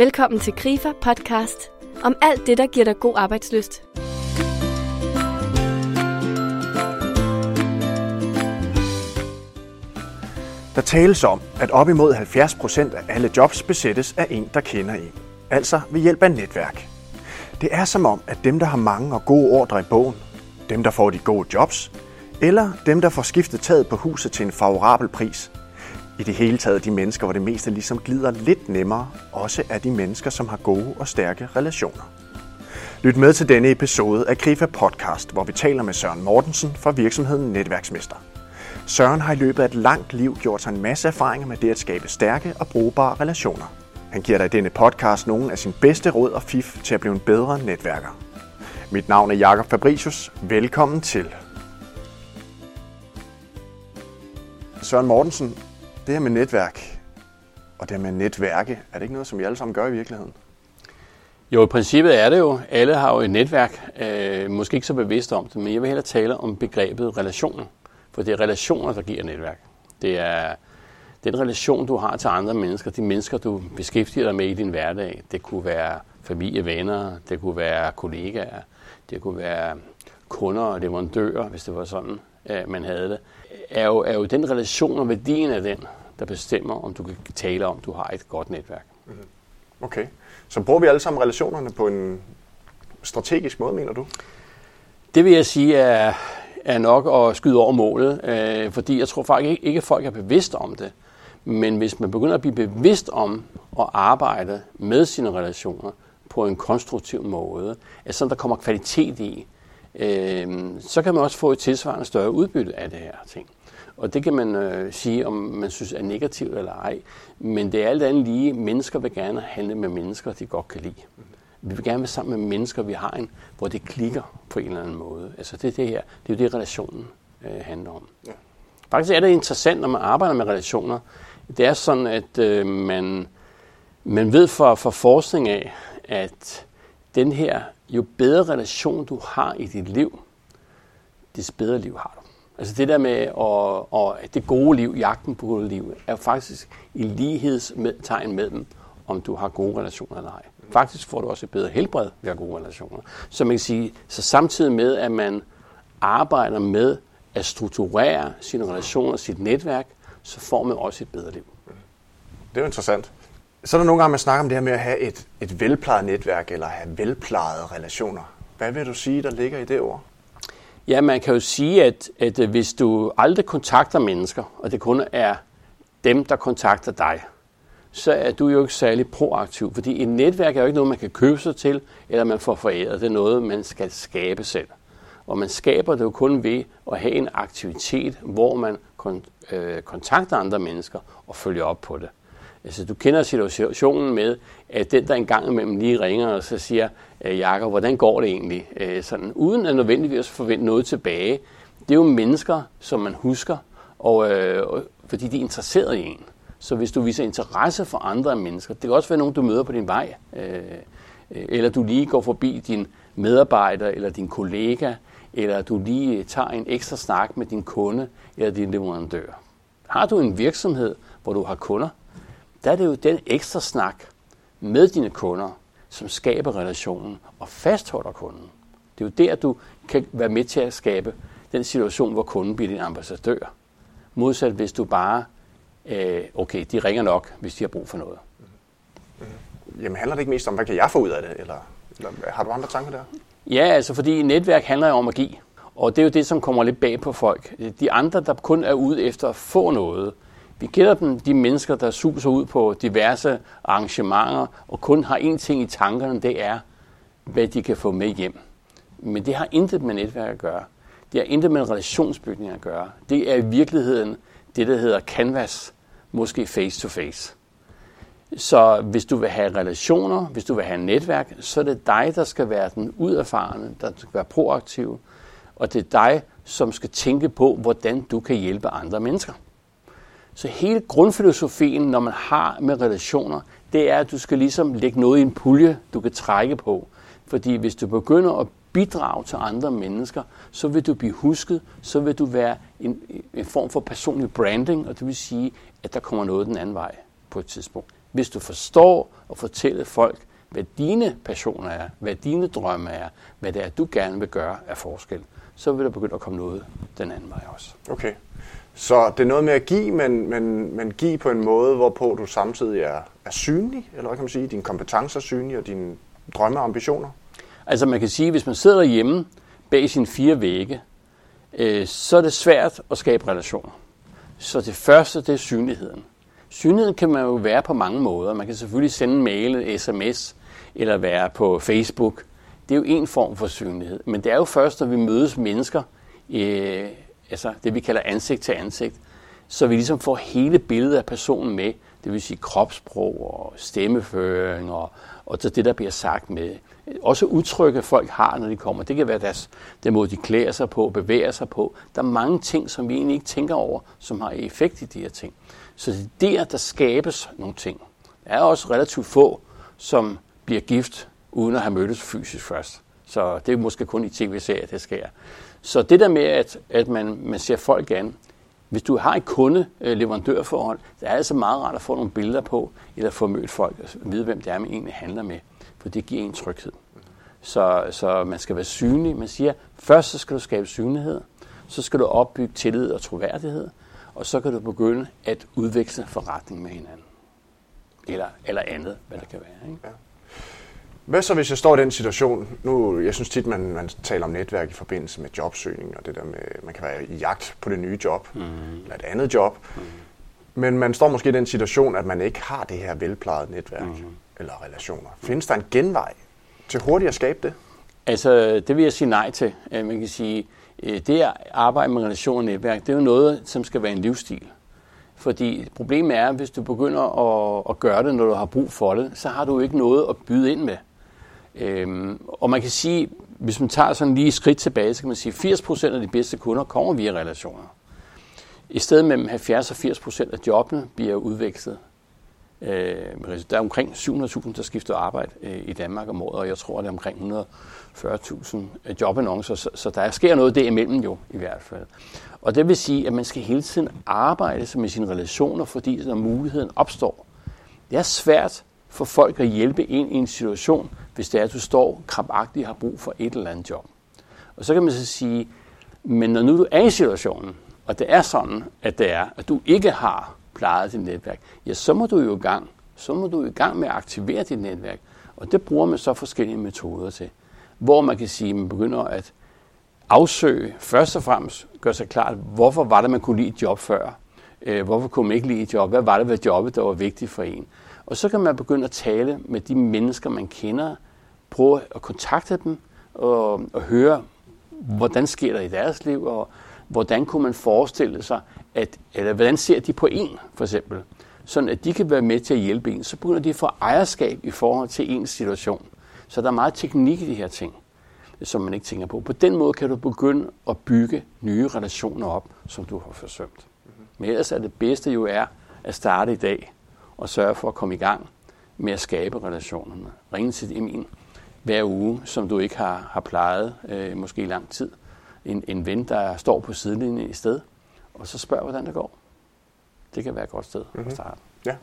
Velkommen til Grifer podcast om alt det, der giver dig god arbejdsløst. Der tales om, at op imod 70 procent af alle jobs besættes af en, der kender en. Altså ved hjælp af netværk. Det er som om, at dem, der har mange og gode ordre i bogen, dem, der får de gode jobs, eller dem, der får skiftet taget på huset til en favorabel pris, i det hele taget de mennesker, hvor det meste ligesom glider lidt nemmere, også er de mennesker, som har gode og stærke relationer. Lyt med til denne episode af Grifa Podcast, hvor vi taler med Søren Mortensen fra virksomheden Netværksmester. Søren har i løbet af et langt liv gjort sig en masse erfaringer med det at skabe stærke og brugbare relationer. Han giver dig i denne podcast nogle af sine bedste råd og fif til at blive en bedre netværker. Mit navn er Jakob Fabricius. Velkommen til. Søren Mortensen, det her med netværk og det her med netværke, er det ikke noget, som vi alle sammen gør i virkeligheden? Jo, i princippet er det jo. Alle har jo et netværk. Øh, måske ikke så bevidst om det, men jeg vil hellere tale om begrebet relationer. For det er relationer, der giver netværk. Det er den relation, du har til andre mennesker, de mennesker, du beskæftiger dig med i din hverdag. Det kunne være familie, venner, det kunne være kollegaer, det kunne være kunder og leverandører, hvis det var sådan, øh, man havde det. Er jo, er jo den relation og værdien af den, der bestemmer, om du kan tale om, du har et godt netværk. Mm-hmm. Okay. Så bruger vi alle sammen relationerne på en strategisk måde, mener du? Det vil jeg sige er, er nok at skyde over målet, øh, fordi jeg tror faktisk ikke, ikke, at folk er bevidste om det. Men hvis man begynder at blive bevidst om at arbejde med sine relationer på en konstruktiv måde, at sådan der kommer kvalitet i, øh, så kan man også få et tilsvarende større udbytte af det her ting. Og det kan man øh, sige, om man synes er negativt eller ej. Men det er alt andet lige, mennesker vil gerne handle med mennesker, de godt kan lide. Vi vil gerne være sammen med mennesker, vi har en, hvor det klikker på en eller anden måde. Altså det, det her, det er jo det, relationen øh, handler om. Ja. Faktisk er det interessant, når man arbejder med relationer. Det er sådan, at øh, man, man ved fra, fra forskning af, at den her, jo bedre relation du har i dit liv, des bedre liv har du. Altså det der med at, og det gode liv, jagten på gode liv, er faktisk i lighedstegn med dem, om du har gode relationer eller ej. Faktisk får du også et bedre helbred ved at have gode relationer. Så man kan sige, så samtidig med, at man arbejder med at strukturere sine relationer, sit netværk, så får man også et bedre liv. Det er jo interessant. Så er der nogle gange, man snakker om det her med at have et, et velplejet netværk, eller have velplejede relationer. Hvad vil du sige, der ligger i det ord? Ja, man kan jo sige, at, at øh, hvis du aldrig kontakter mennesker, og det kun er dem, der kontakter dig, så er du jo ikke særlig proaktiv, fordi et netværk er jo ikke noget, man kan købe sig til, eller man får foræret. Det er noget, man skal skabe selv. Og man skaber det jo kun ved at have en aktivitet, hvor man øh, kontakter andre mennesker og følger op på det. Altså, du kender situationen med, at den, der engang imellem lige ringer og så siger, øh, Jakob, hvordan går det egentlig? Øh, sådan, uden at nødvendigvis forvente noget tilbage. Det er jo mennesker, som man husker, og, øh, fordi de er interesseret i en. Så hvis du viser interesse for andre mennesker, det kan også være nogen, du møder på din vej, øh, eller du lige går forbi din medarbejder eller din kollega, eller du lige tager en ekstra snak med din kunde eller din leverandør. Har du en virksomhed, hvor du har kunder, der er det jo den ekstra snak med dine kunder, som skaber relationen og fastholder kunden. Det er jo der, du kan være med til at skabe den situation, hvor kunden bliver din ambassadør. Modsat hvis du bare, øh, okay, de ringer nok, hvis de har brug for noget. Mm-hmm. Jamen handler det ikke mest om, hvad kan jeg få ud af det? Eller, eller har du andre tanker der? Ja, altså fordi netværk handler jo om at give. Og det er jo det, som kommer lidt bag på folk. De andre, der kun er ude efter at få noget, vi kender dem, de mennesker, der suser ud på diverse arrangementer og kun har én ting i tankerne, det er, hvad de kan få med hjem. Men det har intet med netværk at gøre. Det har intet med relationsbygning at gøre. Det er i virkeligheden det, der hedder canvas, måske face to face. Så hvis du vil have relationer, hvis du vil have netværk, så er det dig, der skal være den uderfarende, der skal være proaktiv, og det er dig, som skal tænke på, hvordan du kan hjælpe andre mennesker. Så hele grundfilosofien, når man har med relationer, det er, at du skal ligesom lægge noget i en pulje, du kan trække på. Fordi hvis du begynder at bidrage til andre mennesker, så vil du blive husket, så vil du være en, en form for personlig branding, og det vil sige, at der kommer noget den anden vej på et tidspunkt. hvis du forstår og fortæller folk, hvad dine passioner er, hvad dine drømme er, hvad det er, du gerne vil gøre af forskel, så vil der begynde at komme noget den anden vej også. Okay. Så det er noget med at give, men, men, men give på en måde, hvorpå du samtidig er, er synlig, eller hvad kan man sige, dine kompetencer er synlige, og dine drømme og ambitioner? Altså man kan sige, hvis man sidder hjemme bag sine fire vægge, øh, så er det svært at skabe relationer. Så det første, det er synligheden. Synligheden kan man jo være på mange måder. Man kan selvfølgelig sende en mail, en sms, eller være på Facebook. Det er jo en form for synlighed. Men det er jo først, når vi mødes mennesker, øh, altså det vi kalder ansigt til ansigt, så vi ligesom får hele billedet af personen med, det vil sige kropssprog og stemmeføring og, og så det, der bliver sagt med. Også udtrykke folk har, når de kommer. Det kan være deres, den måde, de klæder sig på, bevæger sig på. Der er mange ting, som vi egentlig ikke tænker over, som har effekt i de her ting. Så det er der, der skabes nogle ting. Der er også relativt få, som bliver gift, uden at have mødtes fysisk først. Så det er måske kun i tv-serier, det sker. Så det der med, at, at man, man ser folk an, hvis du har et kunde-leverandørforhold, så er det altså meget rart at få nogle billeder på, eller få mødt folk og vide, hvem det er, man egentlig handler med. For det giver en tryghed. Så, så man skal være synlig. Man siger, først så skal du skabe synlighed, så skal du opbygge tillid og troværdighed, og så kan du begynde at udveksle forretning med hinanden. Eller, eller andet, hvad det kan være. Ikke? Ja. Hvad så, hvis jeg står i den situation? Nu, jeg synes tit, man, man taler om netværk i forbindelse med jobsøgning, og det der med, man kan være i jagt på det nye job, mm. eller et andet job. Mm. Men man står måske i den situation, at man ikke har det her velplejede netværk mm. eller relationer. Findes der en genvej til hurtigt at skabe det? Altså, det vil jeg sige nej til. Øh, man kan sige, øh, det at arbejde med relationer og netværk, det er jo noget, som skal være en livsstil. Fordi problemet er, at hvis du begynder at, at gøre det, når du har brug for det, så har du ikke noget at byde ind med. Øhm, og man kan sige, hvis man tager sådan lige skridt tilbage, så kan man sige, at 80% af de bedste kunder kommer via relationer. I stedet mellem 70 og 80% af jobbene bliver udvekslet. Øh, der er omkring 700.000, der skifter arbejde øh, i Danmark om året, og jeg tror, det er omkring 140.000 øh, jobannoncer, så, så der sker noget derimellem jo i hvert fald. Og det vil sige, at man skal hele tiden arbejde med sine relationer, fordi når muligheden opstår. Det er svært for folk at hjælpe ind i en situation, hvis det er, at du står krampagtigt og har brug for et eller andet job. Og så kan man så sige, men når nu du er i situationen, og det er sådan, at det er, at du ikke har plejet dit netværk, ja, så må du jo i gang. Så må du i gang med at aktivere dit netværk. Og det bruger man så forskellige metoder til. Hvor man kan sige, at man begynder at afsøge, først og fremmest gøre sig klart, hvorfor var det, man kunne lide et job før? Øh, hvorfor kunne man ikke lide et job? Hvad var det ved jobbet, der var vigtigt for en? Og så kan man begynde at tale med de mennesker, man kender, prøve at kontakte dem og, og høre, hvordan sker der i deres liv, og hvordan kunne man forestille sig, at, eller hvordan ser de på en, for eksempel, sådan at de kan være med til at hjælpe en. Så begynder de at få ejerskab i forhold til ens situation. Så der er meget teknik i de her ting, som man ikke tænker på. På den måde kan du begynde at bygge nye relationer op, som du har forsømt. Men ellers er det bedste jo er at starte i dag og sørge for at komme i gang med at skabe relationerne. Ringe til Emil hver uge, som du ikke har, har plejet øh, måske i lang tid. En, en ven, der står på sidelinjen i sted, og så spørg, hvordan det går. Det kan være et godt sted mm-hmm. at mhm. starte. Ja.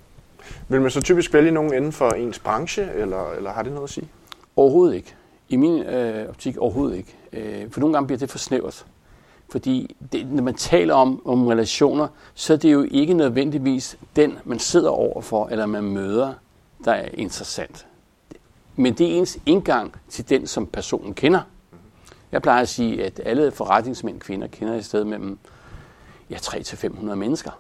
Vil man så typisk vælge nogen inden for ens branche, eller, eller har det noget at sige? Overhovedet ikke. I min øh, optik overhovedet ikke. Øh, for nogle gange bliver det for snævert. Fordi det, når man taler om, om relationer, så er det jo ikke nødvendigvis den, man sidder overfor, eller man møder, der er interessant. Men det er ens indgang til den, som personen kender. Jeg plejer at sige, at alle forretningsmænd kvinder kender i stedet mellem ja, 3-500 mennesker.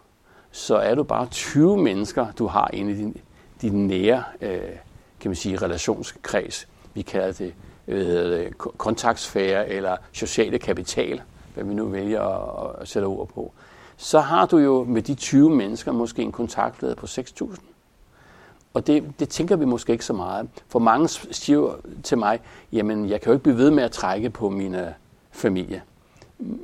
Så er du bare 20 mennesker, du har inde i din, din nære øh, kan man sige, relationskreds. Vi kalder det, øh, kontaktsfære eller sociale kapital hvad vi nu vælger at sætte ord på, så har du jo med de 20 mennesker måske en kontaktflade på 6.000. Og det, det tænker vi måske ikke så meget. For mange siger til mig, jamen jeg kan jo ikke blive ved med at trække på mine øh, familie.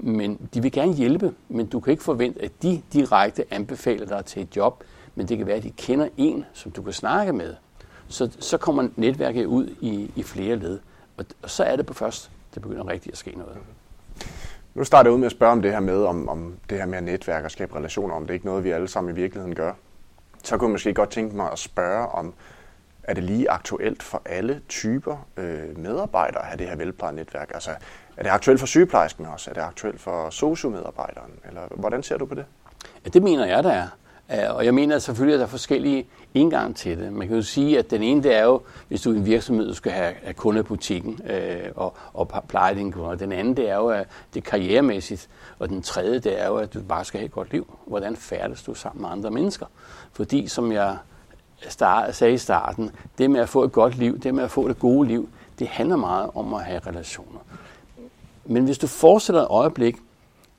Men de vil gerne hjælpe, men du kan ikke forvente, at de direkte anbefaler dig til et job, men det kan være, at de kender en, som du kan snakke med. Så, så kommer netværket ud i, i flere led. Og, og så er det på først, det begynder rigtigt at ske noget. Nu starter jeg ud med at spørge om det her med, om, om det her med at netværke og skabe relationer, om det er ikke noget, vi alle sammen i virkeligheden gør så kunne jeg måske godt tænke mig at spørge om, er det lige aktuelt for alle typer øh, medarbejdere at have det her velplejenetværk? Altså, er det aktuelt for sygeplejersken også? Er det aktuelt for sociomedarbejderen? Eller hvordan ser du på det? Ja, det mener jeg, der er. Øh, og jeg mener selvfølgelig, at der er forskellige indgang til det. Man kan jo sige, at den ene det er jo, hvis du er en virksomhed, du skal have, have kunder i butikken øh, og, og pleje dine kunder. Den anden det er jo, at det er karrieremæssigt. Og den tredje det er jo, at du bare skal have et godt liv. Hvordan færdes du sammen med andre mennesker? Fordi, som jeg start, sagde i starten, det med at få et godt liv, det med at få det gode liv, det handler meget om at have relationer. Men hvis du forestiller et øjeblik,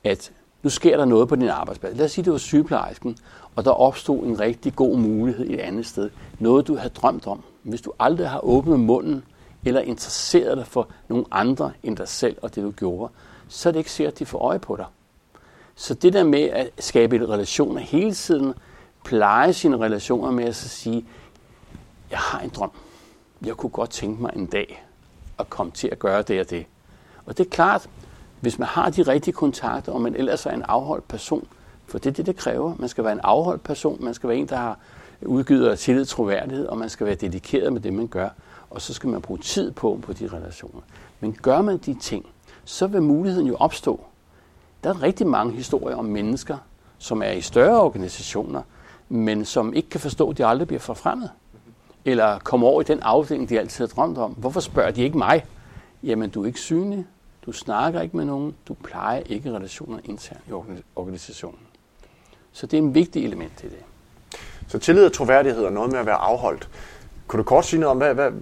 at nu sker der noget på din arbejdsplads. Lad os sige, det var sygeplejersken, og der opstod en rigtig god mulighed et andet sted. Noget, du havde drømt om. Hvis du aldrig har åbnet munden, eller interesseret dig for nogle andre end dig selv og det, du gjorde, så er det ikke sikkert, at de får øje på dig. Så det der med at skabe relationer hele tiden, pleje sine relationer med at sige, jeg har en drøm. Jeg kunne godt tænke mig en dag at komme til at gøre det og det. Og det er klart, hvis man har de rigtige kontakter, og man ellers er en afholdt person, for det er det, det kræver. Man skal være en afholdt person, man skal være en, der har udgivet tillid troværdighed, og man skal være dedikeret med det, man gør. Og så skal man bruge tid på, på de relationer. Men gør man de ting, så vil muligheden jo opstå. Der er rigtig mange historier om mennesker, som er i større organisationer, men som ikke kan forstå, at de aldrig bliver forfremmet. Eller kommer over i den afdeling, de altid har drømt om. Hvorfor spørger de ikke mig? Jamen, du er ikke synlig. Du snakker ikke med nogen. Du plejer ikke relationer internt i organisationen. Så det er en vigtig element til det. Så tillid og troværdighed og noget med at være afholdt. Kunne du kort sige noget om, hvad, hvad,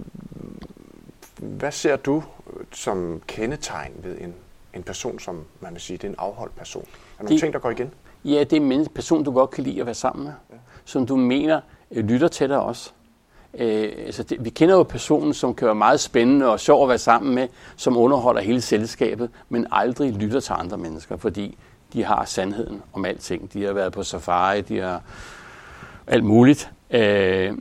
hvad ser du som kendetegn ved en, en person, som man vil sige, det er en afholdt person? Er der nogle ting, der går igen? Ja, det er en person, du godt kan lide at være sammen med. Ja. Som du mener øh, lytter til dig også. Øh, altså det, vi kender jo personen, som kan være meget spændende og sjov at være sammen med, som underholder hele selskabet, men aldrig lytter til andre mennesker, fordi de har sandheden om alting. De har været på safari, de har alt muligt. Øh,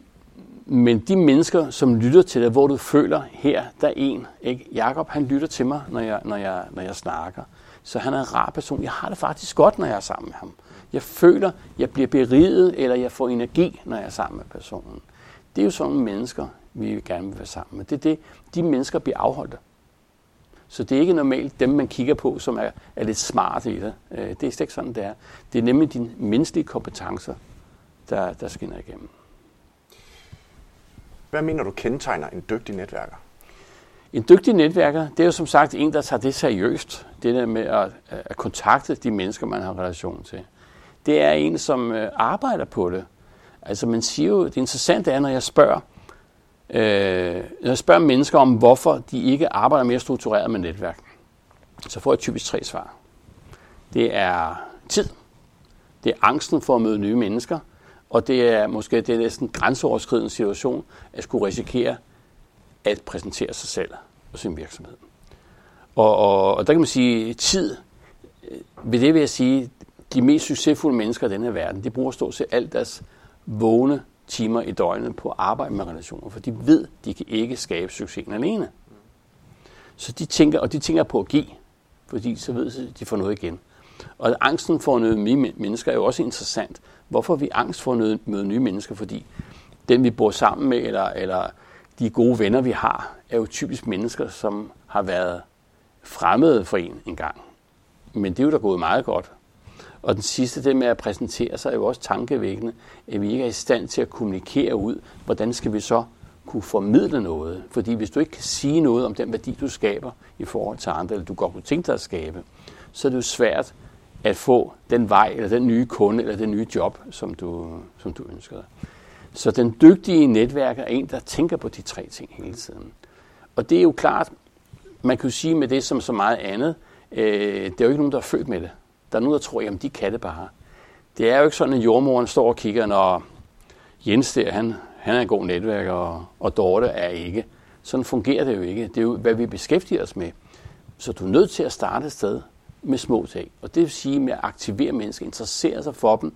men de mennesker, som lytter til dig, hvor du føler, her der er en. Ikke? Jakob, han lytter til mig, når jeg, når, jeg, når jeg snakker. Så han er en rar person. Jeg har det faktisk godt, når jeg er sammen med ham. Jeg føler, jeg bliver beriget, eller jeg får energi, når jeg er sammen med personen. Det er jo sådan nogle mennesker, vi gerne vil være sammen med. Det er det, de mennesker bliver afholdt. Så det er ikke normalt dem, man kigger på, som er, er lidt smarte i det. Øh, det er slet ikke sådan, det er. Det er nemlig dine menneskelige kompetencer, der, der skinner igennem. Hvad mener du kendetegner en dygtig netværker? En dygtig netværker, det er jo som sagt en, der tager det seriøst. Det der med at, at kontakte de mennesker, man har relation til. Det er en, som øh, arbejder på det. Altså man siger jo, det interessante er, når jeg spørger, øh, når jeg spørger mennesker om, hvorfor de ikke arbejder mere struktureret med netværk, så får jeg typisk tre svar. Det er tid. Det er angsten for at møde nye mennesker. Og det er måske det er næsten grænseoverskridende situation at skulle risikere at præsentere sig selv og sin virksomhed. Og, og, og der kan man sige, tid, øh, ved det vil jeg sige, de mest succesfulde mennesker i denne verden, de bruger stort set alt deres vågne timer i døgnet på at arbejde med relationer, for de ved, de kan ikke skabe succesen alene. Så de tænker, og de tænker på at give, fordi så ved de, at de får noget igen. Og angsten for at møde nye mennesker er jo også interessant. Hvorfor er vi angst for at møde nye mennesker? Fordi den, vi bor sammen med, eller, eller de gode venner, vi har, er jo typisk mennesker, som har været fremmede for en engang. Men det er jo da gået meget godt. Og den sidste, det med at præsentere sig, er jo også tankevækkende, at vi ikke er i stand til at kommunikere ud, hvordan skal vi så kunne formidle noget. Fordi hvis du ikke kan sige noget om den værdi, du skaber i forhold til andre, eller du godt kunne tænke dig at skabe, så er det jo svært at få den vej, eller den nye kunde, eller den nye job, som du, som du ønsker dig. Så den dygtige netværker er en, der tænker på de tre ting hele tiden. Og det er jo klart, man kan jo sige med det som så meget andet, øh, det er jo ikke nogen, der er født med det. Der er nogen, der tror, jamen de kan det bare. Det er jo ikke sådan, at jordmoren står og kigger, når Jens der, han, han er en god netværker, og, og Dorte er ikke. Sådan fungerer det jo ikke. Det er jo, hvad vi beskæftiger os med. Så du er nødt til at starte et sted med små ting. Og det vil sige med at aktivere mennesker, interessere sig for dem,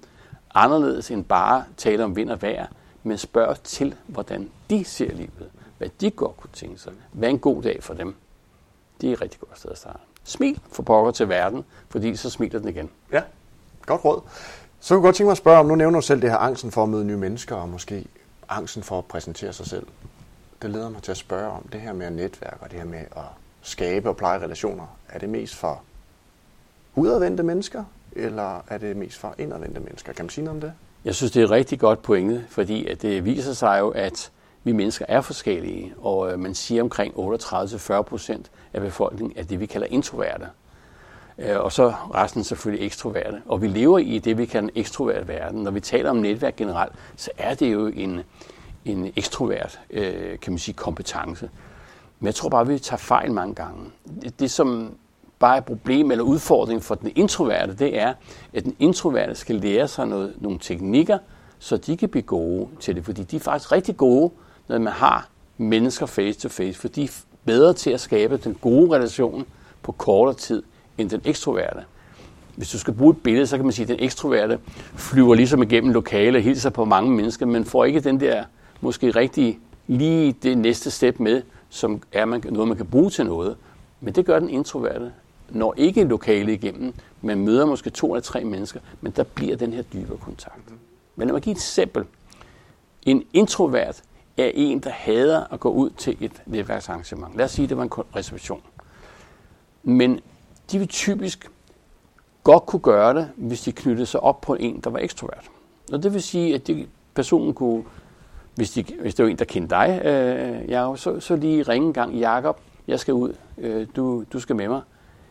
anderledes end bare tale om vind og vejr, men spørg til, hvordan de ser livet. Hvad de godt kunne tænke sig. Hvad er en god dag for dem? Det er et rigtig godt sted at starte. Smil for pokker til verden, fordi så smiler den igen. Ja, godt råd. Så kunne jeg godt tænke mig at spørge om, nu nævner du selv det her angsten for at møde nye mennesker, og måske angsten for at præsentere sig selv. Det leder mig til at spørge om det her med at netværke, og det her med at skabe og pleje relationer. Er det mest for udadvendte mennesker, eller er det mest for indadvendte mennesker? Kan man sige noget om det? Jeg synes, det er et rigtig godt pointe, fordi at det viser sig jo, at vi mennesker er forskellige, og øh, man siger omkring 38-40 procent af befolkningen er det, vi kalder introverte. Øh, og så resten selvfølgelig ekstroverte. Og vi lever i det, vi kalder en ekstrovert verden. Når vi taler om netværk generelt, så er det jo en, en ekstrovert øh, kan man sige, kompetence. Men jeg tror bare, at vi tager fejl mange gange. Det, det som bare er problem eller udfordring for den introverte, det er, at den introverte skal lære sig noget, nogle teknikker, så de kan blive gode til det. Fordi de er faktisk rigtig gode, når man har mennesker face to face, for de er bedre til at skabe den gode relation på kortere tid end den ekstroverte. Hvis du skal bruge et billede, så kan man sige, at den ekstroverte flyver ligesom igennem lokale og hilser på mange mennesker, men får ikke den der måske rigtig lige det næste step med, som er man, noget, man kan bruge til noget. Men det gør den introverte. Når ikke lokale igennem, man møder måske to eller tre mennesker, men der bliver den her dybere kontakt. Men lad mig give et eksempel. En introvert er en, der hader at gå ud til et netværksarrangement. Lad os sige, at det var en reservation. Men de vil typisk godt kunne gøre det, hvis de knyttede sig op på en, der var ekstrovert. Og det vil sige, at de, personen kunne, hvis, de, hvis det var en, der kendte dig, øh, Jacob, så, så lige ringe en gang, Jakob, jeg skal ud, øh, du, du skal med mig,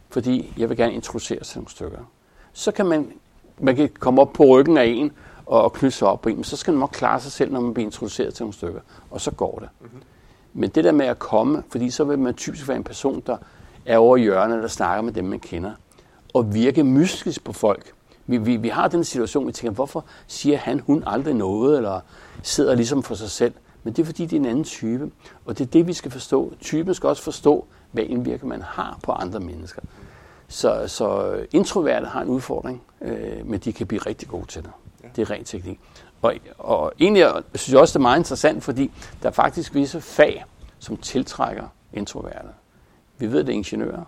fordi jeg vil gerne introducere til nogle stykker. Så kan man, man kan komme op på ryggen af en, og knytte sig op på en, men så skal man nok klare sig selv, når man bliver introduceret til nogle stykker, og så går det. Mm-hmm. Men det der med at komme, fordi så vil man typisk være en person, der er over i hjørnet, der snakker med dem, man kender, og virke mystisk på folk. Vi, vi, vi har den situation, vi tænker, hvorfor siger han, hun aldrig noget, eller sidder ligesom for sig selv. Men det er fordi, det er en anden type. Og det er det, vi skal forstå. Typen skal også forstå, hvad indvirker man har på andre mennesker. Så, så introverte har en udfordring, øh, men de kan blive rigtig gode til det. Det er ren teknik. Og, og egentlig jeg synes jeg også, det er meget interessant, fordi der er faktisk visse fag, som tiltrækker introverte. Vi ved det er ingeniører.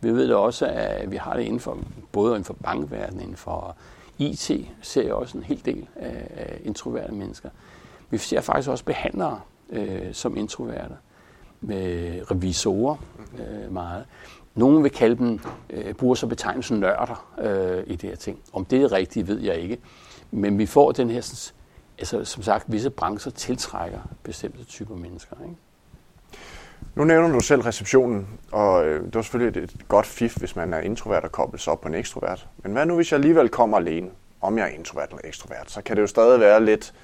Vi ved det også, at vi har det inden for, både inden for bankverdenen, inden for IT, ser jeg også en hel del af introverte mennesker. Vi ser faktisk også behandlere øh, som introverte, med revisorer øh, meget. Nogle vil kalde dem, øh, bruger så betegnelsen nørder øh, i det her ting. Om det er rigtigt, ved jeg ikke. Men vi får den her, altså som sagt, visse brancher tiltrækker bestemte typer mennesker. Ikke? Nu nævner du selv receptionen, og øh, det var selvfølgelig et, et godt fif, hvis man er introvert og koblet sig op på en ekstrovert. Men hvad nu, hvis jeg alligevel kommer alene, om jeg er introvert eller ekstrovert, så kan det jo stadig være lidt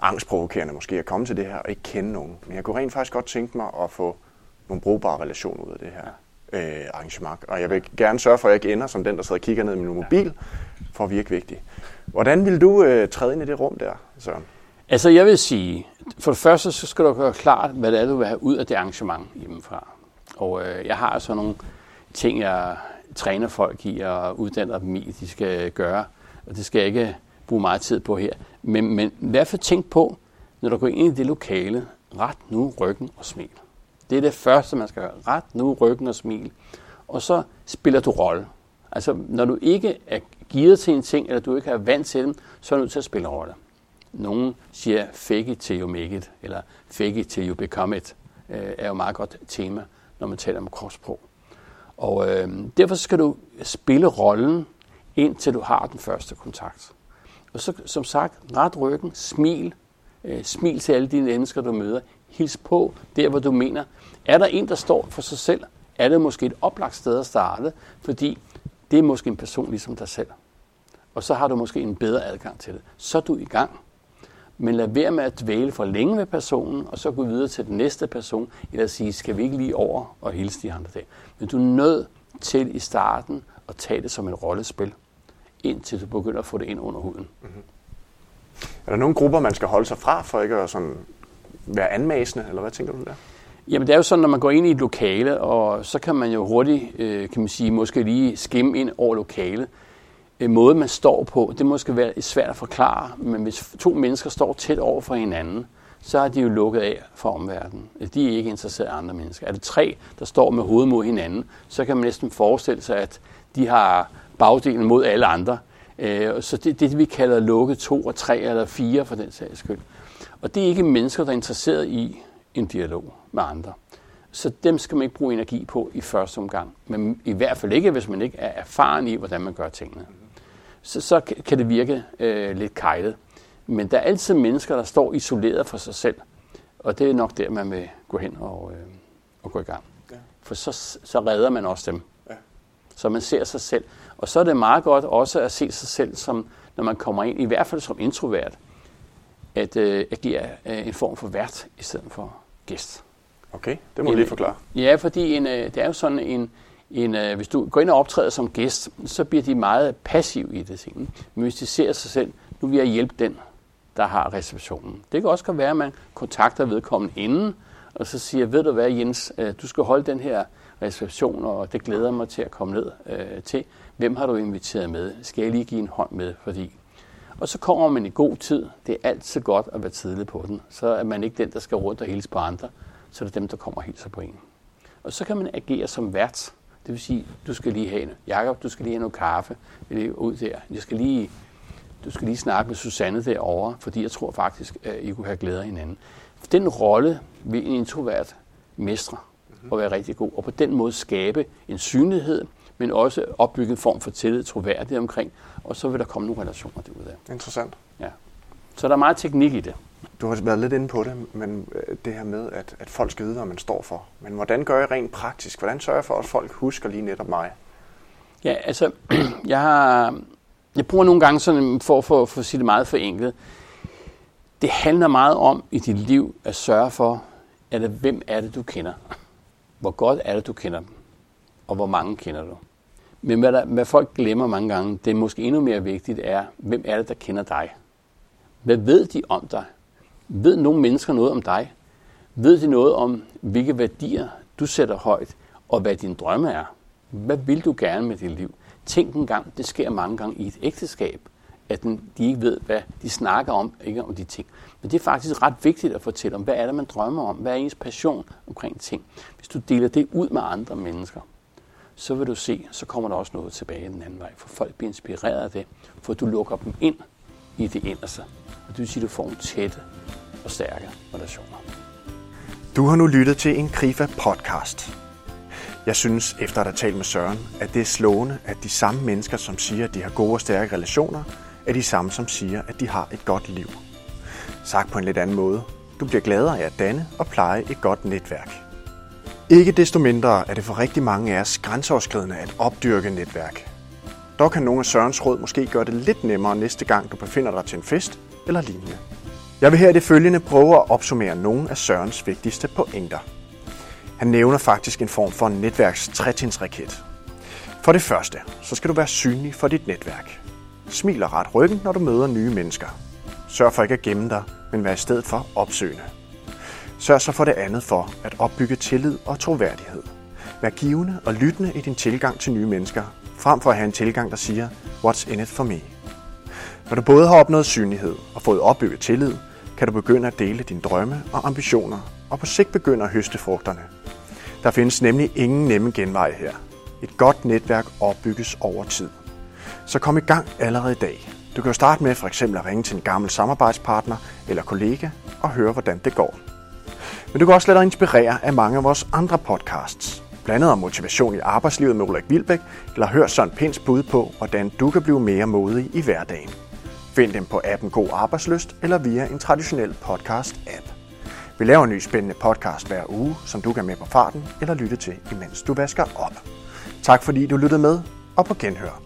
angstprovokerende måske at komme til det her og ikke kende nogen. Men jeg kunne rent faktisk godt tænke mig at få nogle brugbare relationer ud af det her øh, arrangement. Og jeg vil gerne sørge for, at jeg ikke ender som den, der sidder og kigger ned i min mobil, for at virke vigtig. Hvordan vil du øh, træde ind i det rum der, Søren? Altså jeg vil sige, for det første så skal du gøre klart, hvad det er, du vil have ud af det arrangement hjemmefra. Og øh, jeg har altså nogle ting, jeg træner folk i og uddanner dem i, de skal gøre. Og det skal jeg ikke bruge meget tid på her. Men, men i hvert fald tænk på, når du går ind i det lokale, ret nu ryggen og smil. Det er det første, man skal gøre. Ret nu ryggen og smil. Og så spiller du rolle. Altså, når du ikke er givet til en ting, eller du ikke er vant til den, så er du nødt til at spille rolle. Nogen siger fake it till you make it, eller fake it till you become it, øh, er jo meget godt tema, når man taler om kropsprog. Og øh, derfor skal du spille rollen, indtil du har den første kontakt. Og så, som sagt, ret ryggen, smil, øh, smil til alle de mennesker, du møder. Hils på der, hvor du mener. Er der en, der står for sig selv, er det måske et oplagt sted at starte, fordi det er måske en person ligesom dig selv. Og så har du måske en bedre adgang til det. Så er du i gang. Men lad være med at dvæle for længe ved personen, og så gå videre til den næste person, eller sige, skal vi ikke lige over og hilse de andre der. Men du er nødt til i starten at tage det som et rollespil, indtil du begynder at få det ind under huden. Mm-hmm. Er der nogle grupper, man skal holde sig fra, for ikke at sådan være anmasende, eller hvad tænker du der? Jamen det er jo sådan, når man går ind i et lokale, og så kan man jo hurtigt, øh, kan man sige, måske lige skimme ind over lokalet. Øh, en måde, man står på, det måske være svært at forklare, men hvis to mennesker står tæt over for hinanden, så er de jo lukket af for omverdenen. Øh, de er ikke interesseret i andre mennesker. Er det tre, der står med hovedet mod hinanden, så kan man næsten forestille sig, at de har bagdelen mod alle andre. Øh, så det er det, vi kalder lukket to og tre eller fire for den sags skyld. Og det er ikke mennesker, der er interesseret i en dialog med andre. Så dem skal man ikke bruge energi på i første omgang. Men i hvert fald ikke, hvis man ikke er erfaren i, hvordan man gør tingene. Så, så kan det virke øh, lidt kejlet. Men der er altid mennesker, der står isoleret for sig selv. Og det er nok der, man vil gå hen og, øh, og gå i gang. Ja. For så, så redder man også dem. Ja. Så man ser sig selv. Og så er det meget godt også at se sig selv, som når man kommer ind, i hvert fald som introvert, at øh, agere øh, en form for vært i stedet for gæst. Okay, det må du lige forklare. Ja, fordi en, øh, det er jo sådan en, en, øh, hvis du går ind og optræder som gæst, så bliver de meget passive i det. Ting. Ser sig selv, nu vil jeg hjælpe den, der har receptionen. Det kan også være, at man kontakter vedkommende inden, og så siger, ved du hvad Jens, øh, du skal holde den her reception, og det glæder mig til at komme ned øh, til. Hvem har du inviteret med? Skal jeg lige give en hånd med? Fordi og så kommer man i god tid. Det er altid godt at være tidlig på den. Så er man ikke den, der skal rundt og hilse på andre. Så er det dem, der kommer og hilser på en. Og så kan man agere som vært. Det vil sige, du skal lige have, Jakob, du skal lige have noget kaffe ud der. Jeg skal lige, du skal lige snakke med Susanne derovre, fordi jeg tror faktisk, at I kunne have glæde af hinanden. Den rolle vil en introvert mestre og være rigtig god, og på den måde skabe en synlighed, men også opbygge en form for tillid, troværdighed omkring, og så vil der komme nogle relationer derudad. Interessant. Ja. Så der er meget teknik i det. Du har været lidt inde på det, men øh, det her med, at, at folk skal vide, hvad man står for. Men hvordan gør jeg rent praktisk? Hvordan sørger jeg for, at folk husker lige netop mig? Ja, altså, jeg har, jeg bruger nogle gange sådan, for, for, for at sige det meget forenklet, det handler meget om i dit liv at sørge for, at hvem er det, du kender? Hvor godt er det, du kender dem? Og hvor mange kender du? Men hvad, der, hvad folk glemmer mange gange, det er måske endnu mere vigtigt, er, hvem er det, der kender dig? Hvad ved de om dig? Ved nogle mennesker noget om dig? Ved de noget om, hvilke værdier du sætter højt, og hvad din drømme er? Hvad vil du gerne med dit liv? Tænk en gang, det sker mange gange i et ægteskab, at de ikke ved, hvad de snakker om, ikke om de ting. Men det er faktisk ret vigtigt at fortælle om, hvad er det, man drømmer om? Hvad er ens passion omkring ting? Hvis du deler det ud med andre mennesker, så vil du se, så kommer der også noget tilbage den anden vej, for folk bliver inspireret af det, for du lukker dem ind i det inderste. Og det vil sige, at du får en tætte og stærke relationer. Du har nu lyttet til en Krifa podcast. Jeg synes, efter at have talt med Søren, at det er slående, at de samme mennesker, som siger, at de har gode og stærke relationer, er de samme, som siger, at de har et godt liv. Sagt på en lidt anden måde. Du bliver gladere af at danne og pleje et godt netværk. Ikke desto mindre er det for rigtig mange af os grænseoverskridende at opdyrke netværk. Dog kan nogle af Sørens råd måske gøre det lidt nemmere næste gang du befinder dig til en fest eller lignende. Jeg vil her i det følgende prøve at opsummere nogle af Sørens vigtigste pointer. Han nævner faktisk en form for netværks trætinsraket. For det første, så skal du være synlig for dit netværk. Smil og ret ryggen, når du møder nye mennesker. Sørg for ikke at gemme dig, men vær i stedet for opsøgende. Sørg så for det andet for at opbygge tillid og troværdighed. Vær givende og lyttende i din tilgang til nye mennesker, frem for at have en tilgang, der siger, what's in it for me? Når du både har opnået synlighed og fået opbygget tillid, kan du begynde at dele dine drømme og ambitioner, og på sigt begynde at høste frugterne. Der findes nemlig ingen nemme genveje her. Et godt netværk opbygges over tid. Så kom i gang allerede i dag. Du kan jo starte med for eksempel at ringe til en gammel samarbejdspartner eller kollega og høre, hvordan det går. Men du kan også lade dig inspirere af mange af vores andre podcasts. Blandt andet om motivation i arbejdslivet med Ulrik Vilbæk, eller hør Søren Pins bud på, hvordan du kan blive mere modig i hverdagen. Find dem på appen God Arbejdsløst eller via en traditionel podcast-app. Vi laver en ny spændende podcast hver uge, som du kan med på farten eller lytte til, imens du vasker op. Tak fordi du lyttede med, og på genhør.